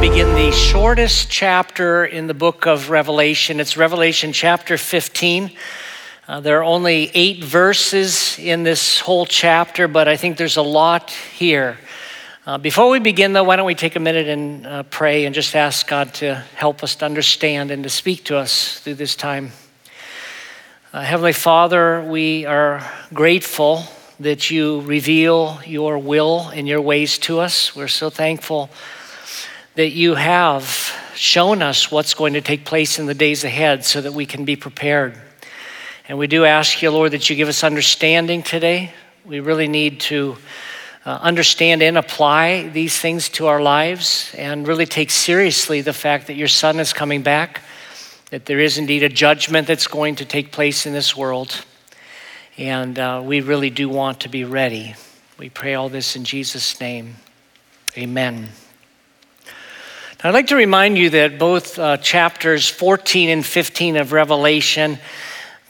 begin the shortest chapter in the book of Revelation. It's Revelation chapter 15. Uh, there are only eight verses in this whole chapter, but I think there's a lot here. Uh, before we begin, though, why don't we take a minute and uh, pray and just ask God to help us to understand and to speak to us through this time. Uh, Heavenly Father, we are grateful that you reveal your will and your ways to us. We're so thankful that you have shown us what's going to take place in the days ahead so that we can be prepared. And we do ask you, Lord, that you give us understanding today. We really need to uh, understand and apply these things to our lives and really take seriously the fact that your Son is coming back, that there is indeed a judgment that's going to take place in this world. And uh, we really do want to be ready. We pray all this in Jesus' name. Amen. I'd like to remind you that both uh, chapters 14 and 15 of Revelation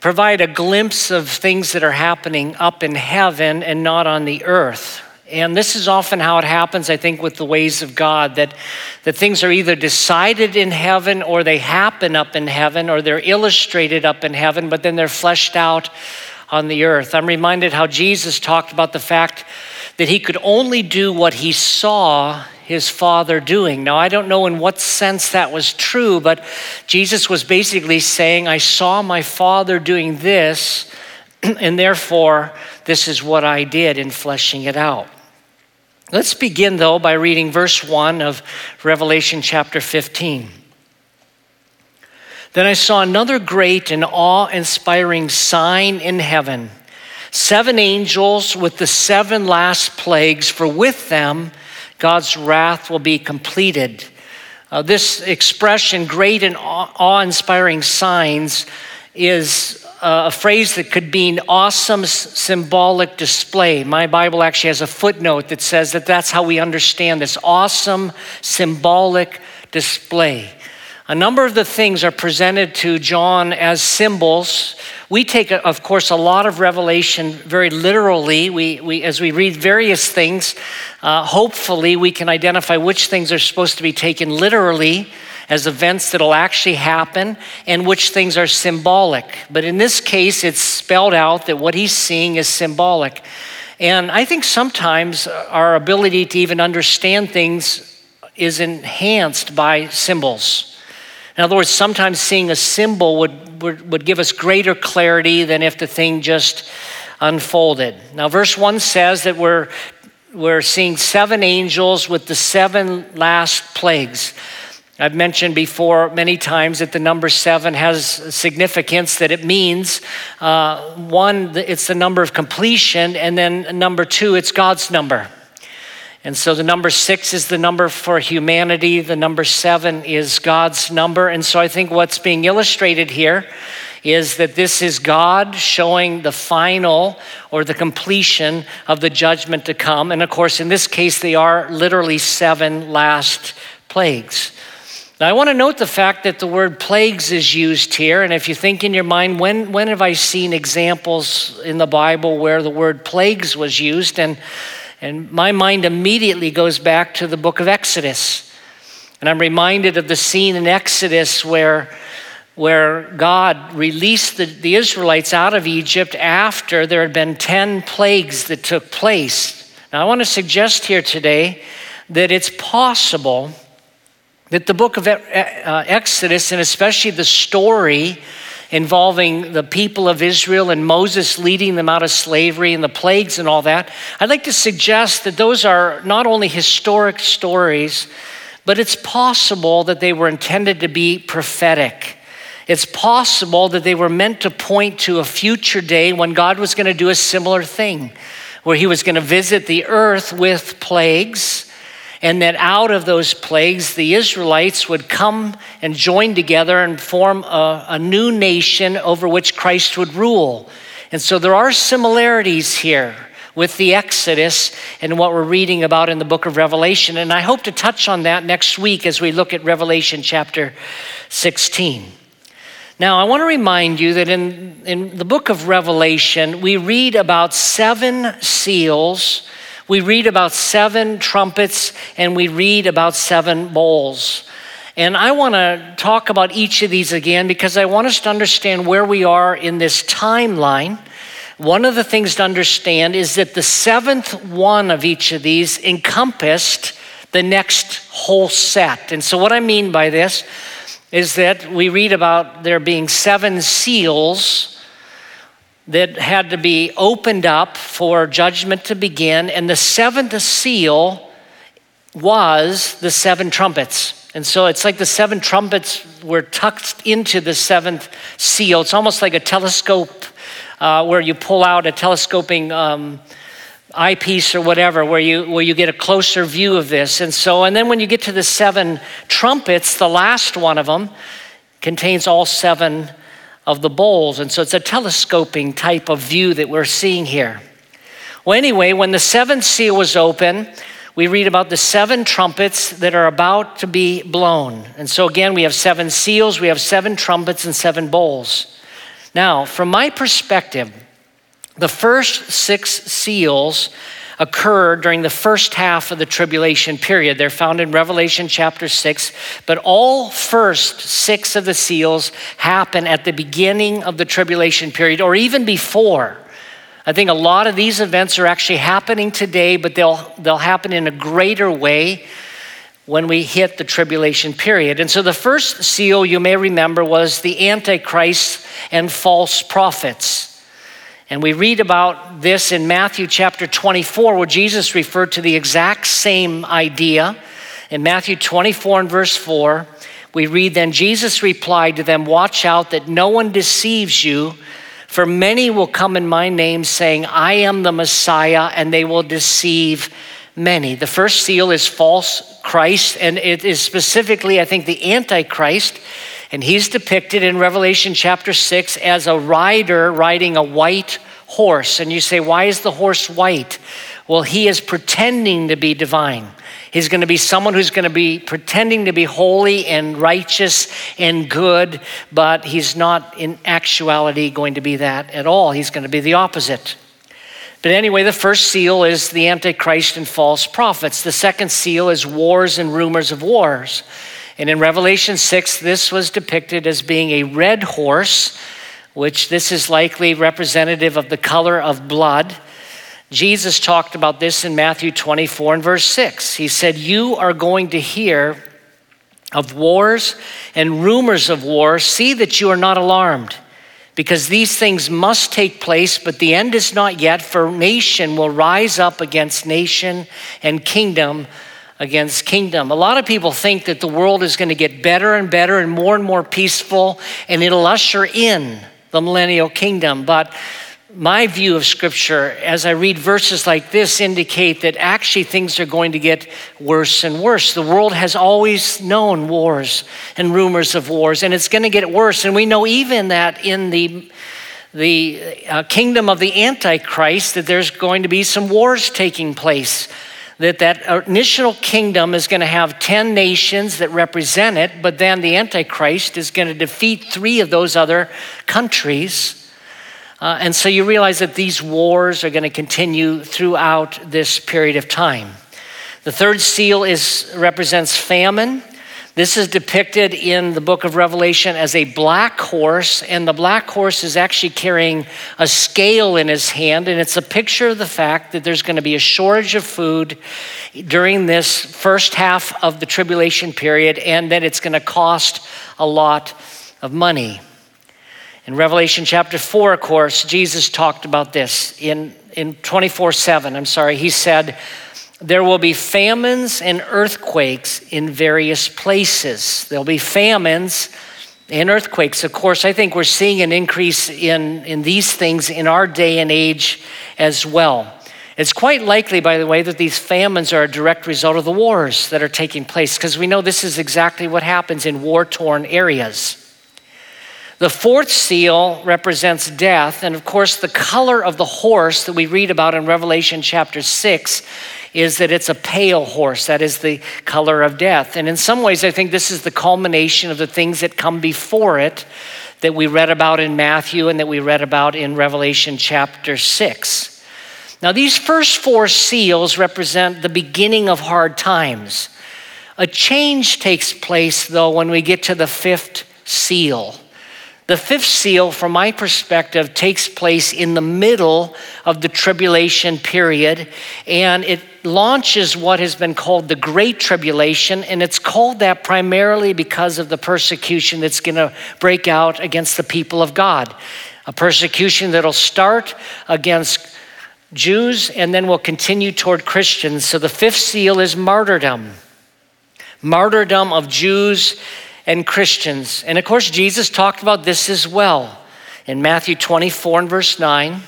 provide a glimpse of things that are happening up in heaven and not on the earth. And this is often how it happens, I think, with the ways of God that, that things are either decided in heaven or they happen up in heaven or they're illustrated up in heaven, but then they're fleshed out on the earth. I'm reminded how Jesus talked about the fact that he could only do what he saw his father doing. Now, I don't know in what sense that was true, but Jesus was basically saying, I saw my father doing this, and therefore, this is what I did in fleshing it out. Let's begin, though, by reading verse 1 of Revelation chapter 15. Then I saw another great and awe inspiring sign in heaven seven angels with the seven last plagues, for with them God's wrath will be completed. Uh, this expression, great and awe inspiring signs, is uh, a phrase that could mean awesome symbolic display. My Bible actually has a footnote that says that that's how we understand this awesome symbolic display. A number of the things are presented to John as symbols. We take, of course, a lot of Revelation very literally. We, we, as we read various things, uh, hopefully we can identify which things are supposed to be taken literally as events that'll actually happen and which things are symbolic. But in this case, it's spelled out that what he's seeing is symbolic. And I think sometimes our ability to even understand things is enhanced by symbols. In other words, sometimes seeing a symbol would, would, would give us greater clarity than if the thing just unfolded. Now, verse 1 says that we're, we're seeing seven angels with the seven last plagues. I've mentioned before many times that the number seven has significance, that it means uh, one, it's the number of completion, and then number two, it's God's number. And so the number six is the number for humanity, the number seven is God's number. And so I think what's being illustrated here is that this is God showing the final or the completion of the judgment to come. And of course, in this case, they are literally seven last plagues. Now, I want to note the fact that the word plagues is used here. And if you think in your mind, when, when have I seen examples in the Bible where the word plagues was used? And and my mind immediately goes back to the book of Exodus. And I'm reminded of the scene in Exodus where, where God released the, the Israelites out of Egypt after there had been 10 plagues that took place. Now, I want to suggest here today that it's possible that the book of uh, Exodus, and especially the story involving the people of Israel and Moses leading them out of slavery and the plagues and all that, I'd like to suggest that those are not only historic stories, but it's possible that they were intended to be prophetic. It's possible that they were meant to point to a future day when God was going to do a similar thing, where he was going to visit the earth with plagues and that out of those plagues, the Israelites would come and join together and form a, a, new nation over which Christ would rule. And so there are similarities here with the Exodus and what we're reading about in the book of Revelation. And I hope to touch on that next week as we look at Revelation chapter 16. Now, I want to remind you that in, in the book of Revelation, we read about seven seals we read about seven trumpets and we read about seven bowls. And I want to talk about each of these again because I want us to understand where we are in this timeline. One of the things to understand is that the seventh one of each of these encompassed the next whole set. And so, what I mean by this is that we read about there being seven seals that had to be opened up for judgment to begin, and the seventh seal was the seven trumpets. And so it's like the seven trumpets were tucked into the seventh seal. It's almost like a telescope uh, where you pull out a telescoping um, eyepiece or whatever, where you, where you get a closer view of this. And so, and then when you get to the seven trumpets, the last one of them contains all seven of the bowls. And so it's a telescoping type of view that we're seeing here. Well, anyway, when the seventh seal was open, we read about the seven trumpets that are about to be blown. And so, again, we have seven seals, we have seven trumpets, and seven bowls. Now, from my perspective, the first six seals occur during the first half of the tribulation period. They're found in Revelation chapter 6, but all first six of the seals happen at the beginning of the tribulation period or even before. I think a lot of these events are actually happening today, but they'll, they'll happen in a greater way when we hit the tribulation period. And so the first seal, you may remember, was the Antichrist and false prophets. And we read about this in Matthew chapter 24, where Jesus referred to the exact same idea. In Matthew 24 and verse 4, we read, Then Jesus replied to them, Watch out that no one deceives you, for many will come in my name, saying, I am the Messiah, and they will deceive many. The first seal is false Christ, and it is specifically, I think, the Antichrist. And he's depicted in Revelation chapter 6 as a rider riding a white horse. And you say, why is the horse white? Well, he is pretending to be divine. He's going to be someone who's going to be pretending to be holy and righteous and good, but he's not in actuality going to be that at all. He's going to be the opposite. But anyway, the first seal is the Antichrist and false prophets. The second seal is wars and rumors of wars. And in Revelation 6, this was depicted as being a red horse, which this is likely representative of the color of blood. Jesus talked about this in Matthew 24 and verse 6. He said, You are going to hear of wars and rumors of war. See that you are not alarmed, because these things must take place, but the end is not yet, for nation will rise up against nation and kingdom against kingdom. A lot of people think that the world is going to get better and better and more and more peaceful, and it'll usher in the millennial kingdom. But my view of scripture as I read verses like this indicate that actually things are going to get worse and worse. The world has always known wars and rumors of wars, and it's going to get worse. And we know even that in the the uh, kingdom of the antichrist that there's going to be some wars taking place that that initial kingdom is going to have 10 nations that represent it, but then the Antichrist is going to defeat three of those other countries. Uh, and so you realize that these wars are going to continue throughout this period of time. The third seal is, represents famine. This is depicted in the book of Revelation as a black horse, and the black horse is actually carrying a scale in his hand, and it's a picture of the fact that there's going to be a shortage of food during this first half of the tribulation period, and that it's going to cost a lot of money. In Revelation chapter 4, of course, Jesus talked about this in, in 24 7. I'm sorry, he said, there will be famines and earthquakes in various places. There'll be famines and earthquakes. Of course, I think we're seeing an increase in, in these things in our day and age as well. It's quite likely, by the way, that these famines are a direct result of the wars that are taking place, because we know this is exactly what happens in war torn areas. The fourth seal represents death, and of course, the color of the horse that we read about in Revelation chapter 6 is that it's a pale horse. That is the color of death. And in some ways, I think this is the culmination of the things that come before it that we read about in Matthew and that we read about in Revelation chapter 6. Now, these first four seals represent the beginning of hard times. A change takes place, though, when we get to the fifth seal. The fifth seal, from my perspective, takes place in the middle of the tribulation period, and it launches what has been called the Great Tribulation, and it's called that primarily because of the persecution that's going to break out against the people of God. A persecution that'll start against Jews and then will continue toward Christians. So the fifth seal is martyrdom martyrdom of Jews and Christians. And of course, Jesus talked about this as well. In Matthew 24 and verse 9,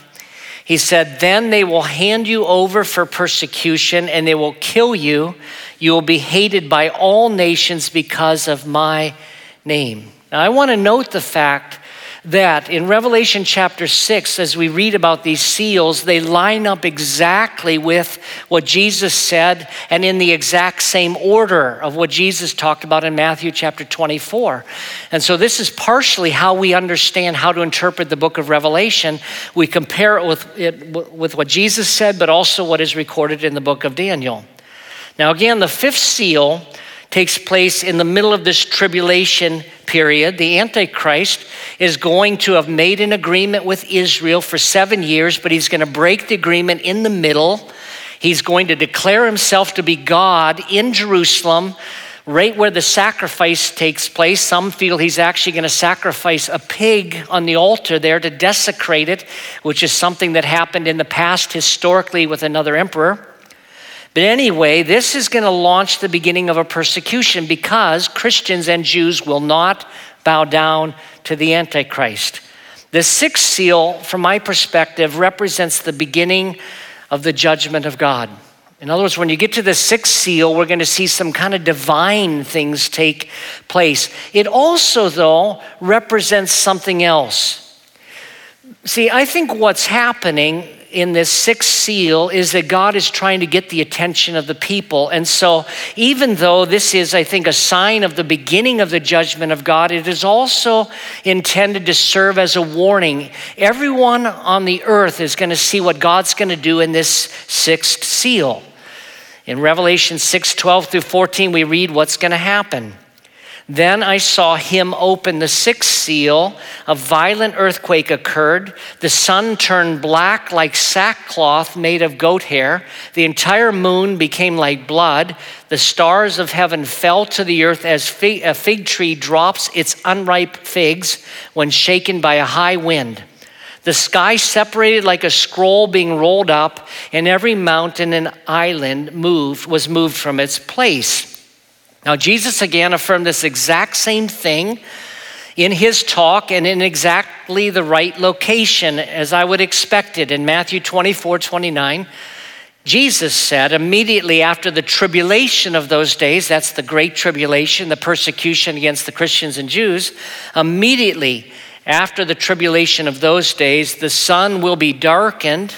he said, Then they will hand you over for persecution and they will kill you. You will be hated by all nations because of my name. Now, I want to note the fact that in Revelation chapter 6, as we read about these seals, they line up exactly with what Jesus said and in the exact same order of what Jesus talked about in Matthew chapter 24. And so, this is partially how we understand how to interpret the book of Revelation. We compare it with, it, with what Jesus said, but also what is recorded in the book of Daniel. Now, again, the fifth seal takes place in the middle of this tribulation period. The Antichrist is going to have made an agreement with Israel for seven years, but he's going to break the agreement in the middle. He's going to declare himself to be God in Jerusalem, right where the sacrifice takes place. Some feel he's actually going to sacrifice a pig on the altar there to desecrate it, which is something that happened in the past historically with another emperor. But anyway, this is going to launch the beginning of a persecution because Christians and Jews will not bow down to the Antichrist. The sixth seal, from my perspective, represents the beginning of the judgment of God. In other words, when you get to the sixth seal, we're going to see some kind of divine things take place. It also, though, represents something else. See, I think what's happening in this sixth seal is that God is trying to get the attention of the people. And so, even though this is, I think, a sign of the beginning of the judgment of God, it is also intended to serve as a warning. Everyone on the earth is going to see what God's going to do in this sixth seal. In Revelation 6 12 through 14, we read what's going to happen. Then I saw him open the sixth seal. A violent earthquake occurred. The sun turned black like sackcloth made of goat hair. The entire moon became like blood. The stars of heaven fell to the earth as a fig tree drops its unripe figs when shaken by a high wind. The sky separated like a scroll being rolled up, and every mountain and island moved was moved from its place. Now, Jesus again affirmed this exact same thing in his talk and in exactly the right location as I would expect it. In Matthew 24 29, Jesus said, immediately after the tribulation of those days, that's the great tribulation, the persecution against the Christians and Jews, immediately after the tribulation of those days, the sun will be darkened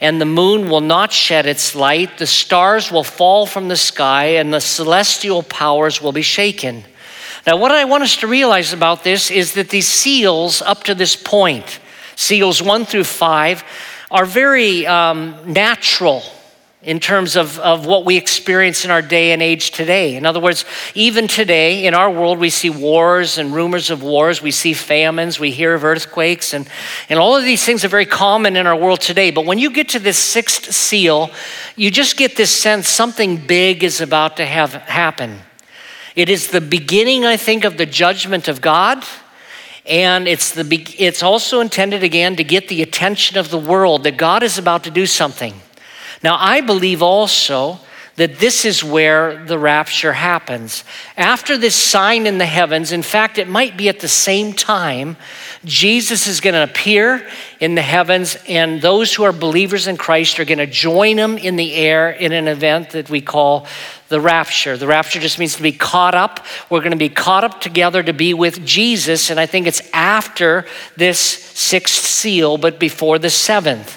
and the moon will not shed its light. The stars will fall from the sky, and the celestial powers will be shaken. Now, what I want us to realize about this is that these seals, up to this point, seals one through five, are very um, natural in terms of, of what we experience in our day and age today. In other words, even today in our world, we see wars and rumors of wars, we see famines, we hear of earthquakes, and, and all of these things are very common in our world today. But when you get to this sixth seal, you just get this sense something big is about to have happen. It is the beginning, I think, of the judgment of God. And it's, the, it's also intended again to get the attention of the world that God is about to do something. Now, I believe also that this is where the rapture happens. After this sign in the heavens, in fact, it might be at the same time, Jesus is going to appear in the heavens, and those who are believers in Christ are going to join him in the air in an event that we call the rapture. The rapture just means to be caught up. We're going to be caught up together to be with Jesus, and I think it's after this sixth seal, but before the seventh.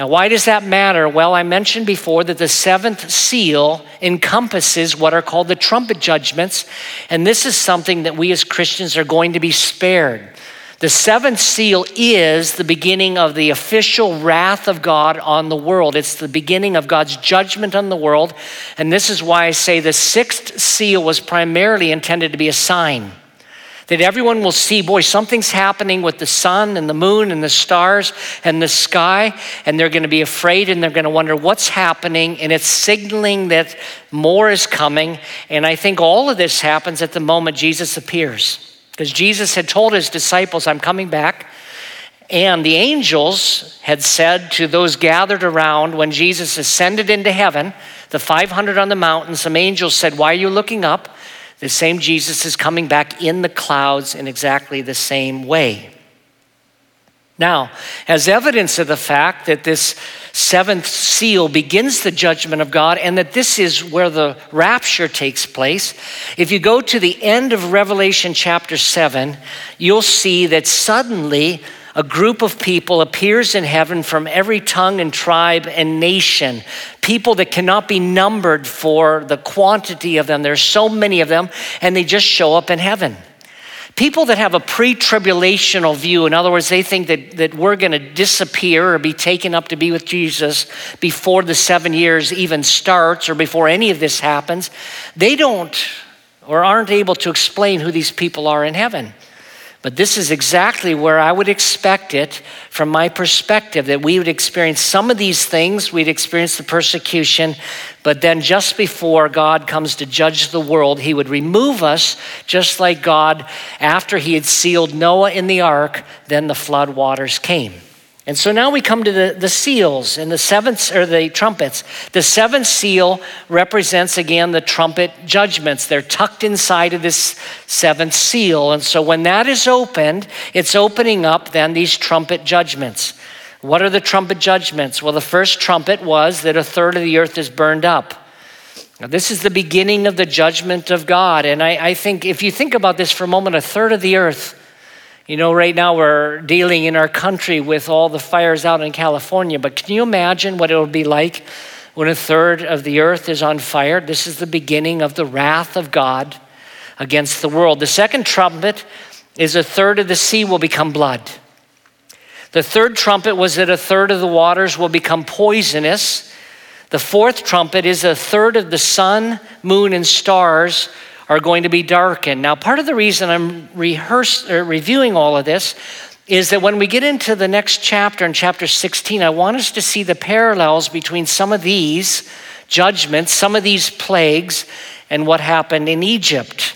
Now, why does that matter? Well, I mentioned before that the seventh seal encompasses what are called the trumpet judgments, and this is something that we as Christians are going to be spared. The seventh seal is the beginning of the official wrath of God on the world. It's the beginning of God's judgment on the world. And this is why I say the sixth seal was primarily intended to be a sign that everyone will see, boy, something's happening with the sun and the moon and the stars and the sky, and they're going to be afraid and they're going to wonder what's happening, and it's signaling that more is coming. And I think all of this happens at the moment Jesus appears. Because Jesus had told his disciples, I'm coming back. And the angels had said to those gathered around when Jesus ascended into heaven, the 500 on the mountain, some angels said, Why are you looking up? The same Jesus is coming back in the clouds in exactly the same way. Now, as evidence of the fact that this seventh seal begins the judgment of God and that this is where the rapture takes place, if you go to the end of Revelation chapter 7, you'll see that suddenly a group of people appears in heaven from every tongue and tribe and nation. People that cannot be numbered for the quantity of them. There's so many of them, and they just show up in heaven. People that have a pre tribulational view, in other words, they think that, that we're going to disappear or be taken up to be with Jesus before the seven years even starts or before any of this happens, they don't or aren't able to explain who these people are in heaven. But this is exactly where I would expect it from my perspective that we would experience some of these things. We'd experience the persecution, but then just before God comes to judge the world, He would remove us, just like God, after He had sealed Noah in the ark, then the flood waters came. And so now we come to the, the seals and the seventh, or the trumpets. The seventh seal represents again the trumpet judgments. They're tucked inside of this seventh seal. And so when that is opened, it's opening up then these trumpet judgments. What are the trumpet judgments? Well, the first trumpet was that a third of the earth is burned up. Now, this is the beginning of the judgment of God. And I, I think if you think about this for a moment, a third of the earth you know, right now we're dealing in our country with all the fires out in California, but can you imagine what it'll be like when a third of the earth is on fire? This is the beginning of the wrath of God against the world. The second trumpet is a third of the sea will become blood. The third trumpet was that a third of the waters will become poisonous. The fourth trumpet is a third of the sun, moon, and stars are going to be darkened. Now, part of the reason I'm rehearse, or reviewing all of this is that when we get into the next chapter, in chapter 16, I want us to see the parallels between some of these judgments, some of these plagues, and what happened in Egypt.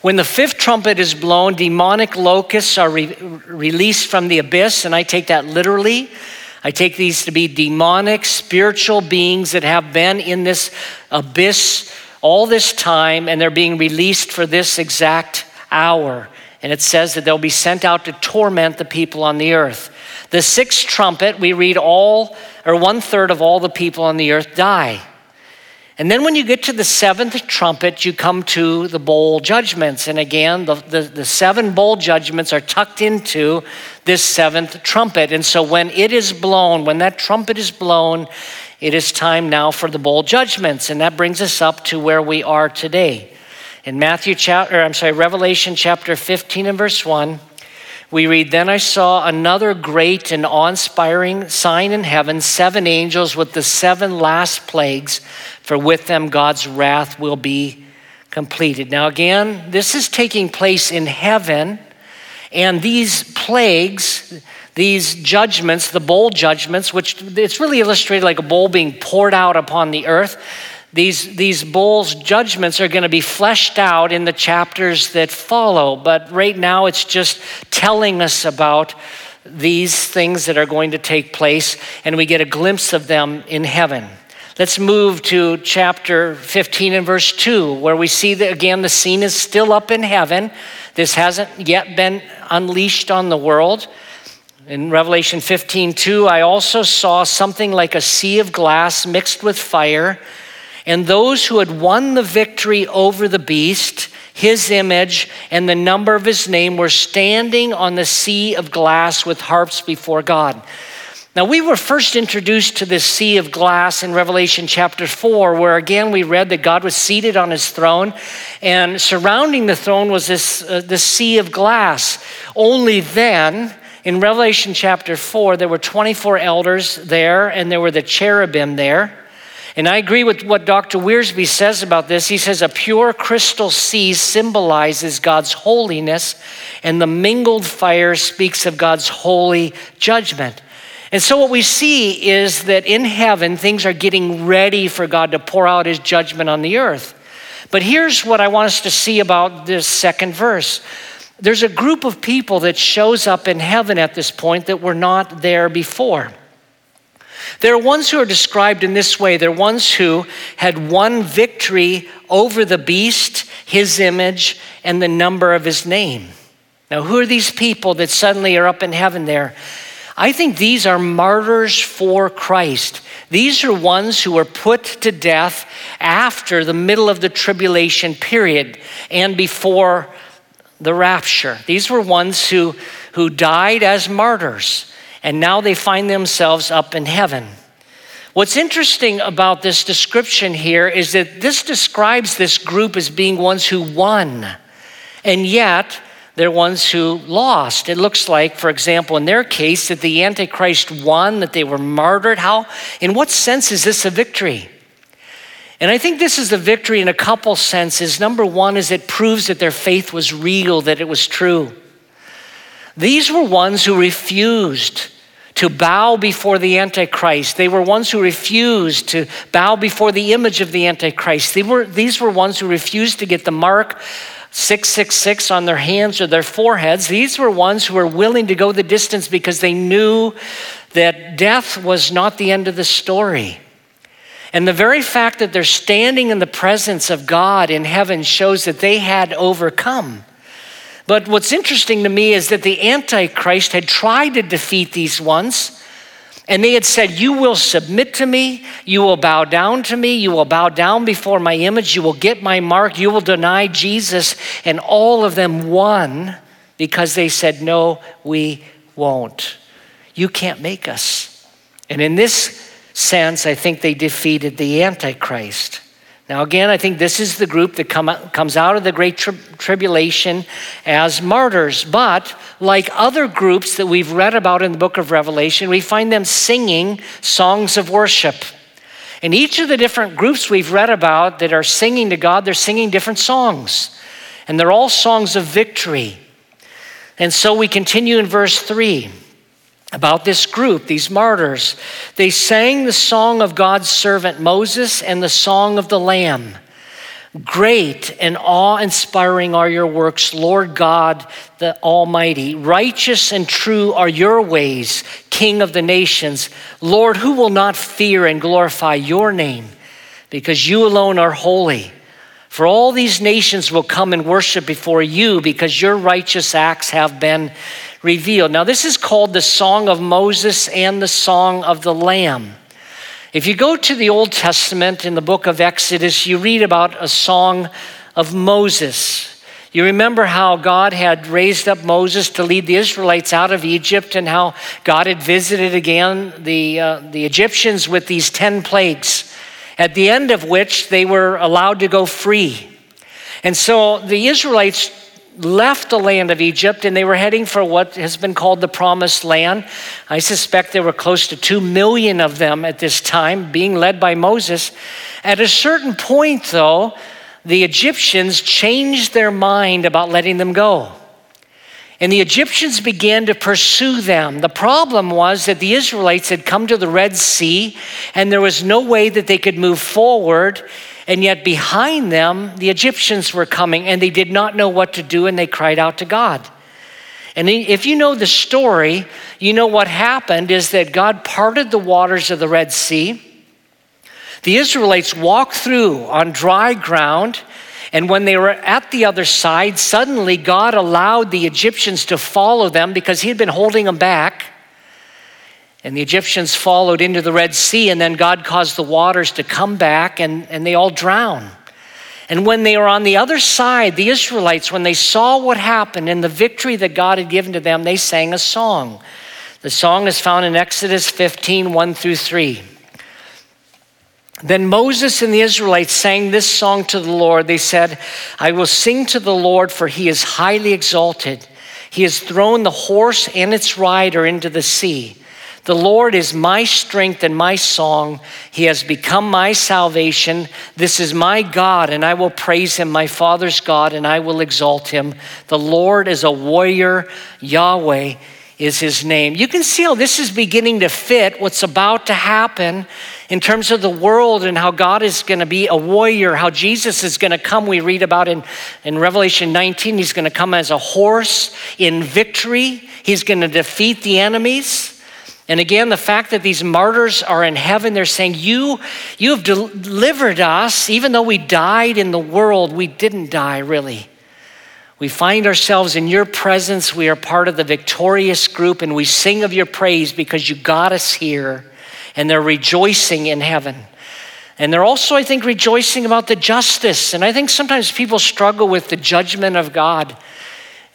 When the fifth trumpet is blown, demonic locusts are re- released from the abyss, and I take that literally. I take these to be demonic spiritual beings that have been in this abyss all this time and they're being released for this exact hour. And it says that they'll be sent out to torment the people on the earth. The sixth trumpet, we read all, or one third of all the people on the earth die. And then when you get to the seventh trumpet, you come to the bowl judgments. And again, the, the, the, seven bowl judgments are tucked into this seventh trumpet. And so when it is blown, when that trumpet is blown, it is time now for the bowl judgments. And that brings us up to where we are today. In Matthew chapter, I'm sorry, Revelation chapter 15 and verse 1, we read, Then I saw another great and awe inspiring sign in heaven seven angels with the seven last plagues, for with them God's wrath will be completed. Now, again, this is taking place in heaven, and these plagues, these judgments, the bowl judgments, which it's really illustrated like a bowl being poured out upon the earth. These, these bowls judgments are going to be fleshed out in the chapters that follow, but right now it's just telling us about these things that are going to take place, and we get a glimpse of them in heaven. Let's move to chapter 15 and verse 2, where we see that again the scene is still up in heaven. This hasn't yet been unleashed on the world. In Revelation 15, 2, I also saw something like a sea of glass mixed with fire, and those who had won the victory over the beast, his image, and the number of his name were standing on the sea of glass with harps before God. Now, we were first introduced to this sea of glass in Revelation chapter 4, where again we read that God was seated on his throne, and surrounding the throne was this, uh, this sea of glass. Only then, in Revelation chapter 4, there were 24 elders there, and there were the cherubim there. And I agree with what Dr. Wiersbe says about this. He says a pure crystal sea symbolizes God's holiness, and the mingled fire speaks of God's holy judgment. And so, what we see is that in heaven, things are getting ready for God to pour out his judgment on the earth. But here's what I want us to see about this second verse there's a group of people that shows up in heaven at this point that were not there before. There are ones who are described in this way. They're ones who had won victory over the beast, his image, and the number of his name. Now, who are these people that suddenly are up in heaven there? I think these are martyrs for Christ. These are ones who were put to death after the middle of the tribulation period and before the rapture. These were ones who, who died as martyrs and now they find themselves up in heaven. What's interesting about this description here is that this describes this group as being ones who won, and yet they're ones who lost. It looks like, for example, in their case, that the Antichrist won, that they were martyred. How? In what sense is this a victory? And I think this is the victory in a couple senses. Number one is it proves that their faith was real, that it was true. These were ones who refused to bow before the Antichrist. They were ones who refused to bow before the image of the Antichrist. They were, these were ones who refused to get the mark 666 on their hands or their foreheads. These were ones who were willing to go the distance because they knew that death was not the end of the story. And the very fact that they're standing in the presence of God in heaven shows that they had overcome. But what's interesting to me is that the Antichrist had tried to defeat these ones. And they had said, You will submit to me, you will bow down to me, you will bow down before my image, you will get my mark, you will deny Jesus. And all of them won because they said, No, we won't. You can't make us. And in this sense, I think they defeated the Antichrist. Now, again, I think this is the group that come, comes out of the Great tri- Tribulation as martyrs. But like other groups that we've read about in the book of Revelation, we find them singing songs of worship. And each of the different groups we've read about that are singing to God, they're singing different songs. And they're all songs of victory. And so we continue in verse 3 about this group, these martyrs. They sang the song of God's servant Moses and the song of the Lamb. Great and awe inspiring are your works, Lord God the Almighty. Righteous and true are your ways, King of the nations. Lord, who will not fear and glorify your name? Because you alone are holy. For all these nations will come and worship before you because your righteous acts have been revealed. Now, this is called the Song of Moses and the Song of the Lamb. If you go to the Old Testament in the book of Exodus, you read about a song of Moses. You remember how God had raised up Moses to lead the Israelites out of Egypt and how God had visited again the, uh, the Egyptians with these 10 plagues, at the end of which they were allowed to go free. And so the Israelites left the land of Egypt and they were heading for what has been called the promised land. I suspect there were close to 2 million of them at this time being led by Moses. At a certain point, though, the Egyptians changed their mind about letting them go. And the Egyptians began to pursue them. The problem was that the Israelites had come to the Red Sea and there was no way that they could move forward. And yet, behind them, the Egyptians were coming and they did not know what to do and they cried out to God. And if you know the story, you know what happened is that God parted the waters of the Red Sea. The Israelites walked through on dry ground. And when they were at the other side, suddenly God allowed the Egyptians to follow them because He had been holding them back. And the Egyptians followed into the Red Sea, and then God caused the waters to come back, and, and they all drown. And when they were on the other side, the Israelites, when they saw what happened and the victory that God had given to them, they sang a song. The song is found in Exodus 15 1 through 3. Then Moses and the Israelites sang this song to the Lord. They said, I will sing to the Lord, for he is highly exalted. He has thrown the horse and its rider into the sea. The Lord is my strength and my song. He has become my salvation. This is my God, and I will praise him, my Father's God, and I will exalt him. The Lord is a warrior. Yahweh is his name. You can see how this is beginning to fit what's about to happen in terms of the world and how God is going to be a warrior, how Jesus is going to come. We read about in, in Revelation 19, he's going to come as a horse in victory, he's going to defeat the enemies. And again, the fact that these martyrs are in heaven, they're saying, You, you have delivered us. Even though we died in the world, we didn't die really. We find ourselves in your presence. We are part of the victorious group, and we sing of your praise because you got us here. And they're rejoicing in heaven. And they're also, I think, rejoicing about the justice. And I think sometimes people struggle with the judgment of God.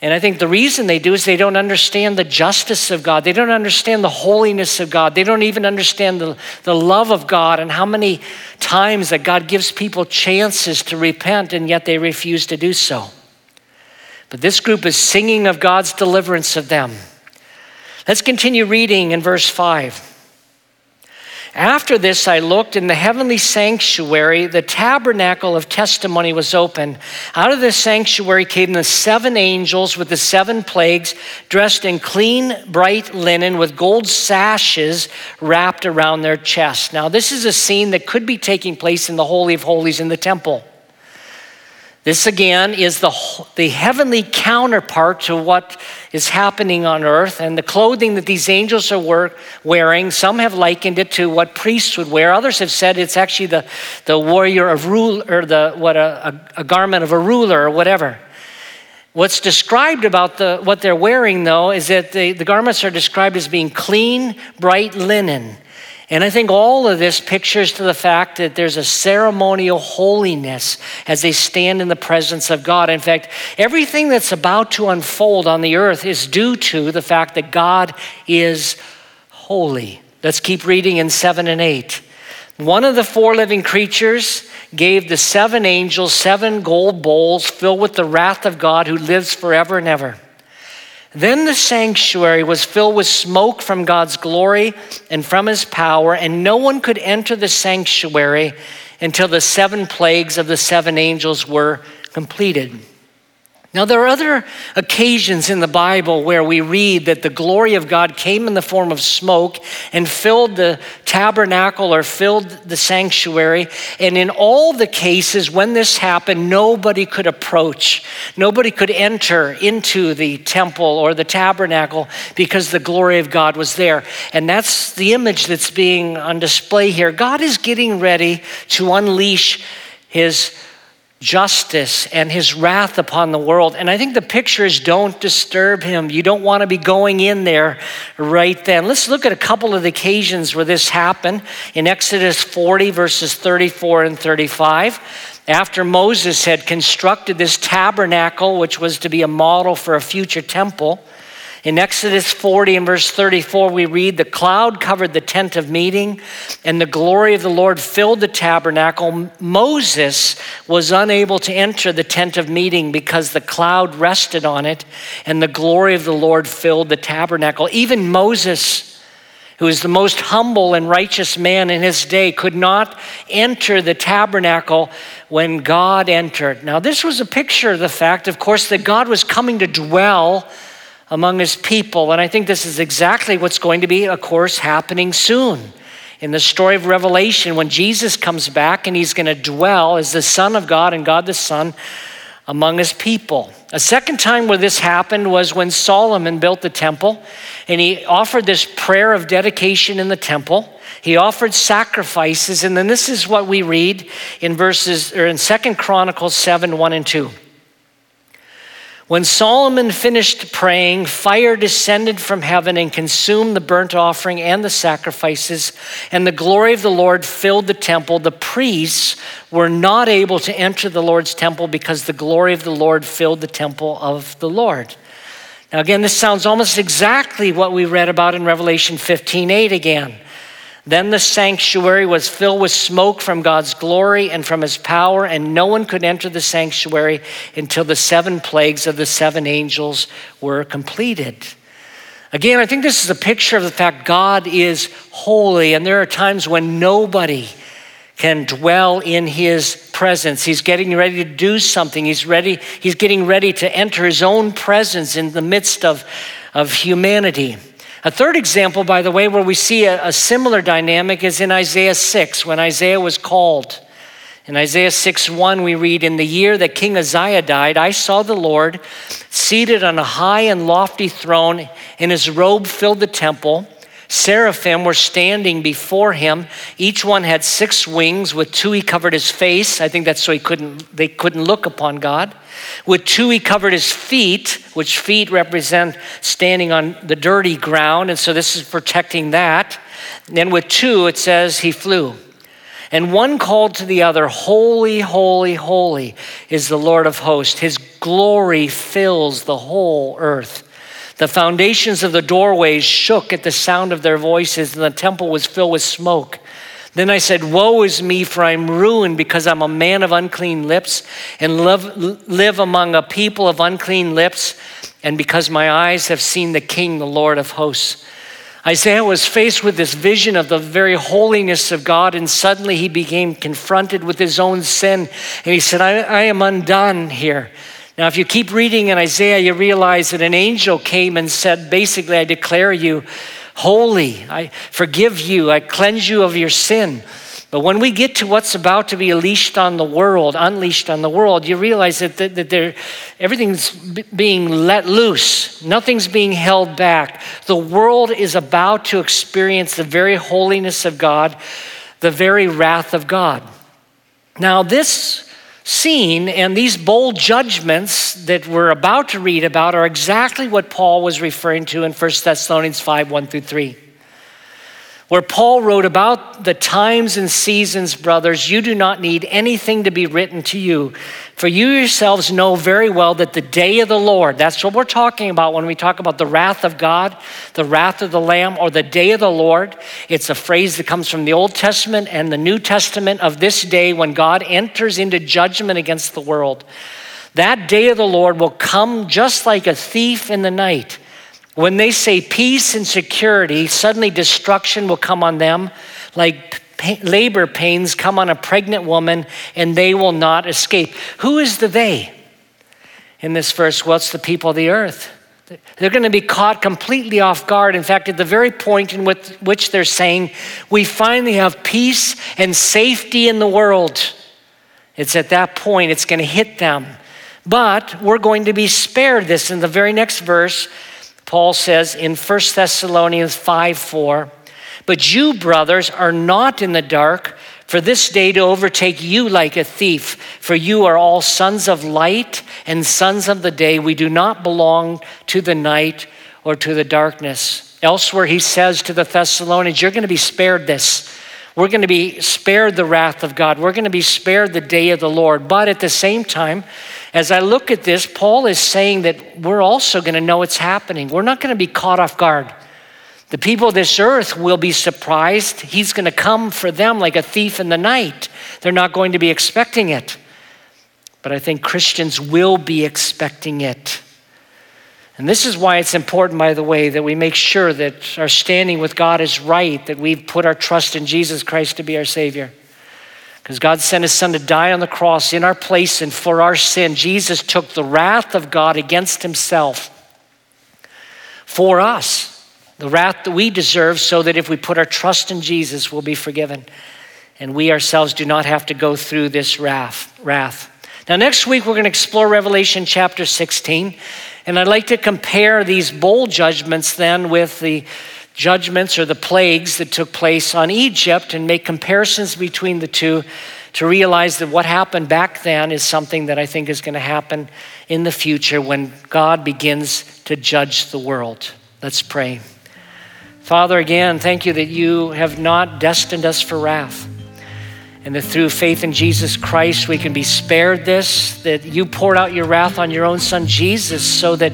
And I think the reason they do is they don't understand the justice of God. They don't understand the holiness of God. They don't even understand the, the love of God and how many times that God gives people chances to repent and yet they refuse to do so. But this group is singing of God's deliverance of them. Let's continue reading in verse 5. After this, I looked in the heavenly sanctuary. The tabernacle of testimony was open. Out of the sanctuary came the seven angels with the seven plagues, dressed in clean, bright linen with gold sashes wrapped around their chests. Now, this is a scene that could be taking place in the Holy of Holies in the temple. This again is the, the heavenly counterpart to what is happening on earth. And the clothing that these angels are wearing, some have likened it to what priests would wear. Others have said it's actually the, the warrior of rule, or the, what a, a, garment of a ruler or whatever. What's described about the, what they're wearing, though, is that the, the garments are described as being clean, bright linen. And I think all of this pictures to the fact that there's a ceremonial holiness as they stand in the presence of God. In fact, everything that's about to unfold on the earth is due to the fact that God is holy. Let's keep reading in 7 and 8. One of the four living creatures gave the seven angels seven gold bowls filled with the wrath of God who lives forever and ever. Then the sanctuary was filled with smoke from God's glory and from his power, and no one could enter the sanctuary until the seven plagues of the seven angels were completed. Now, there are other occasions in the Bible where we read that the glory of God came in the form of smoke and filled the tabernacle or filled the sanctuary. And in all the cases when this happened, nobody could approach, nobody could enter into the temple or the tabernacle because the glory of God was there. And that's the image that's being on display here. God is getting ready to unleash his justice and his wrath upon the world. And I think the picture is don't disturb him. You don't want to be going in there right then. Let's look at a couple of the occasions where this happened in Exodus 40, verses 34 and 35. After Moses had constructed this tabernacle, which was to be a model for a future temple, in Exodus 40 and verse 34, we read, The cloud covered the tent of meeting, and the glory of the Lord filled the tabernacle. Moses was unable to enter the tent of meeting because the cloud rested on it, and the glory of the Lord filled the tabernacle. Even Moses, who is the most humble and righteous man in his day, could not enter the tabernacle when God entered. Now, this was a picture of the fact, of course, that God was coming to dwell among his people. And I think this is exactly what's going to be, of course, happening soon. In the story of Revelation, when Jesus comes back and he's going to dwell as the Son of God and God the Son among his people. A second time where this happened was when Solomon built the temple and he offered this prayer of dedication in the temple. He offered sacrifices, and then this is what we read in verses or in Second Chronicles 7 1 and 2. When Solomon finished praying, fire descended from heaven and consumed the burnt offering and the sacrifices, and the glory of the Lord filled the temple. The priests were not able to enter the Lord's temple because the glory of the Lord filled the temple of the Lord. Now, again, this sounds almost exactly what we read about in Revelation 15 8 again. Then the sanctuary was filled with smoke from God's glory and from his power, and no one could enter the sanctuary until the seven plagues of the seven angels were completed. Again, I think this is a picture of the fact God is holy, and there are times when nobody can dwell in his presence. He's getting ready to do something. He's ready, he's getting ready to enter his own presence in the midst of, of humanity. A third example, by the way, where we see a, a similar dynamic is in Isaiah 6, when Isaiah was called. In Isaiah 6 1, we read, In the year that King Uzziah died, I saw the Lord seated on a high and lofty throne, and his robe filled the temple. Seraphim were standing before him. Each one had six wings. With two, he covered his face. I think that's so he couldn't, they couldn't look upon God. With two, he covered his feet, which feet represent standing on the dirty ground. And so this is protecting that. And with two, it says he flew. And one called to the other, Holy, holy, holy is the Lord of hosts. His glory fills the whole earth. The foundations of the doorways shook at the sound of their voices, and the temple was filled with smoke. Then I said, Woe is me, for I'm ruined because I'm a man of unclean lips and live, live among a people of unclean lips, and because my eyes have seen the King, the Lord of hosts. Isaiah was faced with this vision of the very holiness of God, and suddenly he became confronted with his own sin. And he said, I, I am undone here. Now, if you keep reading in Isaiah, you realize that an angel came and said, basically, I declare you holy. I forgive you. I cleanse you of your sin. But when we get to what's about to be unleashed on the world, unleashed on the world, you realize that, that, that everything's being let loose. Nothing's being held back. The world is about to experience the very holiness of God, the very wrath of God. Now, this scene and these bold judgments that we're about to read about are exactly what Paul was referring to in 1 Thessalonians 5 1 through 3 where Paul wrote about the times and seasons, brothers, you do not need anything to be written to you. For you yourselves know very well that the day of the Lord, that's what we're talking about when we talk about the wrath of God, the wrath of the Lamb, or the day of the Lord. It's a phrase that comes from the Old Testament and the New Testament of this day when God enters into judgment against the world. That day of the Lord will come just like a thief in the night. When they say peace and security, suddenly destruction will come on them like labor pains come on a pregnant woman and they will not escape. Who is the they in this verse? Well, it's the people of the earth. They're going to be caught completely off guard. In fact, at the very point in which they're saying, We finally have peace and safety in the world, it's at that point it's going to hit them. But we're going to be spared this in the very next verse. Paul says in 1 Thessalonians 5 4, but you, brothers, are not in the dark for this day to overtake you like a thief. For you are all sons of light and sons of the day. We do not belong to the night or to the darkness. Elsewhere, he says to the Thessalonians, You're going to be spared this. We're going to be spared the wrath of God. We're going to be spared the day of the Lord. But at the same time, as I look at this, Paul is saying that we're also going to know it's happening. We're not going to be caught off guard. The people of this earth will be surprised. He's going to come for them like a thief in the night. They're not going to be expecting it. But I think Christians will be expecting it. And this is why it's important, by the way, that we make sure that our standing with God is right, that we've put our trust in Jesus Christ to be our Savior. Because God sent his son to die on the cross in our place and for our sin. Jesus took the wrath of God against himself for us, the wrath that we deserve, so that if we put our trust in Jesus, we'll be forgiven. And we ourselves do not have to go through this wrath. wrath. Now, next week, we're going to explore Revelation chapter 16. And I'd like to compare these bold judgments then with the judgments or the plagues that took place on Egypt and make comparisons between the two to realize that what happened back then is something that I think is going to happen in the future when God begins to judge the world. Let's pray. Father, again, thank you that you have not destined us for wrath. And that through faith in Jesus Christ, we can be spared this, that you poured out your wrath on your own son Jesus so that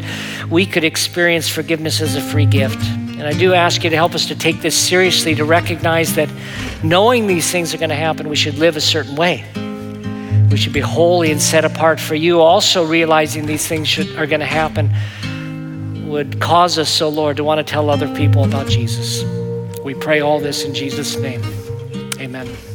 we could experience forgiveness as a free gift. And I do ask you to help us to take this seriously, to recognize that knowing these things are going to happen, we should live a certain way. We should be holy and set apart for you. Also, realizing these things should, are going to happen would cause us, so Lord, to want to tell other people about Jesus. We pray all this in Jesus' name. Amen.